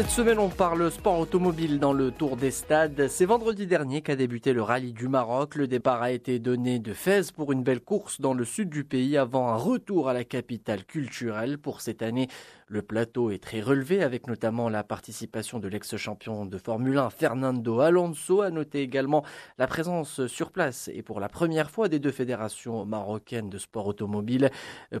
Cette semaine, on parle sport automobile dans le Tour des Stades. C'est vendredi dernier qu'a débuté le rallye du Maroc. Le départ a été donné de Fès pour une belle course dans le sud du pays avant un retour à la capitale culturelle. Pour cette année, le plateau est très relevé avec notamment la participation de l'ex-champion de Formule 1 Fernando Alonso. A noter également la présence sur place et pour la première fois des deux fédérations marocaines de sport automobile.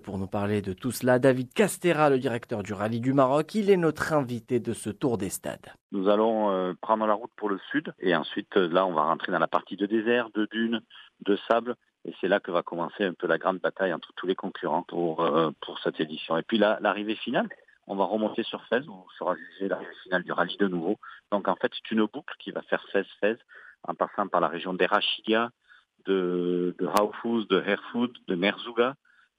Pour nous parler de tout cela, David Castera, le directeur du rallye du Maroc, il est notre invité de ce tour des stades. Nous allons euh, prendre la route pour le sud et ensuite euh, là on va rentrer dans la partie de désert, de dunes, de sable et c'est là que va commencer un peu la grande bataille entre tous les concurrents pour, euh, pour cette édition. Et puis l'arrivée finale, on va remonter sur Fès où sera jugée l'arrivée finale du rallye de nouveau. Donc en fait c'est une boucle qui va faire Fès-Fès en passant par la région d'Erachidia, de, de de Herfoud, de Merzouga,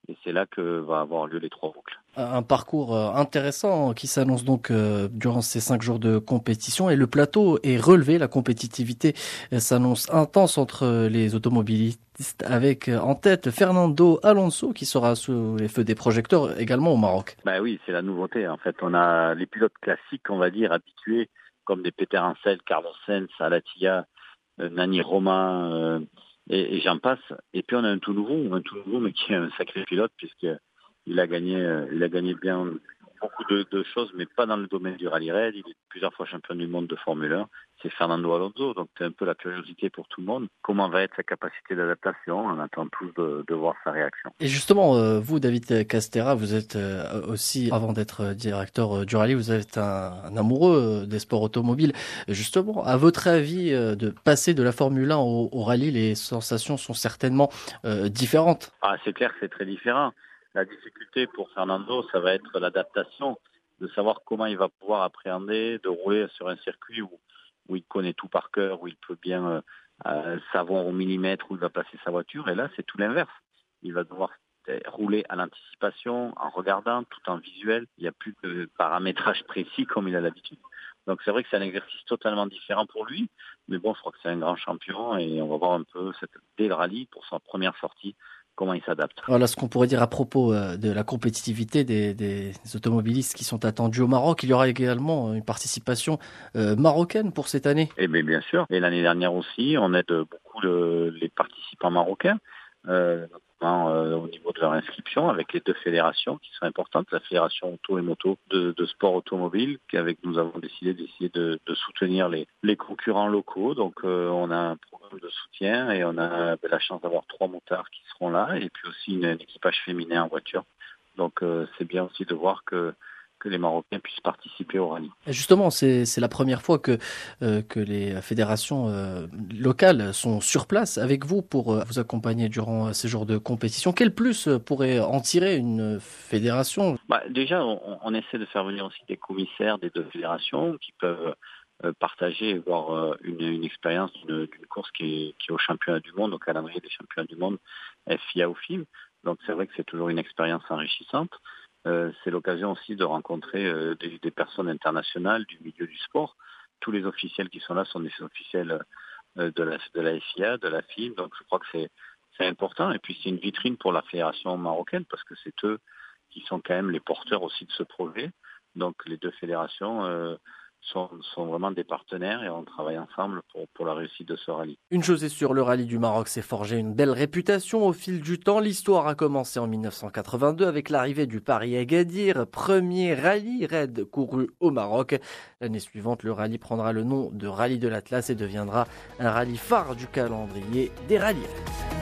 et c'est là que va avoir lieu les trois boucles. Un parcours euh, intéressant qui s'annonce donc euh, durant ces cinq jours de compétition et le plateau est relevé. La compétitivité euh, s'annonce intense entre les automobilistes avec en tête Fernando Alonso qui sera sous les feux des projecteurs également au Maroc. Bah oui, c'est la nouveauté. En fait, on a les pilotes classiques, on va dire, habitués comme des Peter Ansel, Carlos Sainz, Alatia, Nani Romain et, et j'en passe. Et puis on a un tout nouveau, un tout nouveau, mais qui est un sacré pilote puisqu'il a gagné, euh, il a gagné bien beaucoup de, de, choses, mais pas dans le domaine du rallye raid. Il est plusieurs fois champion du monde de Formule 1 c'est Fernando Alonso. Donc c'est un peu la curiosité pour tout le monde. Comment va être sa capacité d'adaptation? On attend tous de, de, voir sa réaction. Et justement, euh, vous, David Castera, vous êtes euh, aussi, avant d'être directeur du rallye, vous êtes un, un, amoureux des sports automobiles. Justement, à votre avis, de passer de la Formule 1 au, au rallye, les sensations sont certainement différentes? Ah, c'est clair c'est très différent. La difficulté pour Fernando, ça va être l'adaptation, de savoir comment il va pouvoir appréhender, de rouler sur un circuit où il connaît tout par cœur, où il peut bien euh, euh, savoir au millimètre où il va placer sa voiture. Et là, c'est tout l'inverse. Il va devoir rouler à l'anticipation, en regardant, tout en visuel. Il n'y a plus de paramétrage précis comme il a l'habitude. Donc c'est vrai que c'est un exercice totalement différent pour lui, mais bon, je crois que c'est un grand champion et on va voir un peu cette, dès le rallye pour sa première sortie comment il s'adapte. Voilà ce qu'on pourrait dire à propos euh, de la compétitivité des, des, automobilistes qui sont attendus au Maroc. Il y aura également une participation euh, marocaine pour cette année. Eh bien, bien sûr. Et l'année dernière aussi, on aide beaucoup le, les participants marocains. Euh, euh, au niveau de leur inscription avec les deux fédérations qui sont importantes, la fédération auto et moto de, de sport automobile, qu'avec nous avons décidé d'essayer de, de, soutenir les, les, concurrents locaux. Donc euh, on a un programme de soutien et on a ben, la chance d'avoir trois motards qui seront là et puis aussi une, un équipage féminin en voiture. Donc c'est bien aussi de voir que que les Marocains puissent participer au rallye. justement, c'est la première fois que, euh, que les fédérations euh, locales sont sur place avec vous pour euh, vous accompagner durant ces jours de compétition. Quel plus pourrait en tirer une fédération? Bah, Déjà, on, on, essaie de faire venir aussi des commissaires des deux fédérations qui peuvent partager et voir une, une expérience d'une course qui est, qui est au championnat du monde, au calendrier des championnats du monde FIA ou FIM. Donc c'est vrai que c'est toujours une expérience enrichissante. Euh, c'est l'occasion aussi de rencontrer euh, des, des, personnes internationales du milieu du sport. Tous les officiels qui sont là sont des officiels euh, de, la, de la FIA, de la FIM, donc je crois que c'est c'est important. Et puis c'est une vitrine pour la fédération marocaine parce que c'est eux qui sont quand même les porteurs aussi de ce projet. Donc les deux fédérations euh, sont, vraiment des partenaires et on travaille ensemble pour, pour la réussite de ce rallye. Une chose est sûre, le rallye du Maroc s'est forgé une belle réputation au fil du temps. L'histoire a commencé en 1982 avec l'arrivée du Paris Agadir, premier rallye raid couru au Maroc. L'année suivante, le rallye prendra le nom de Rallye de l'Atlas et deviendra un rallye phare du calendrier des rallyes.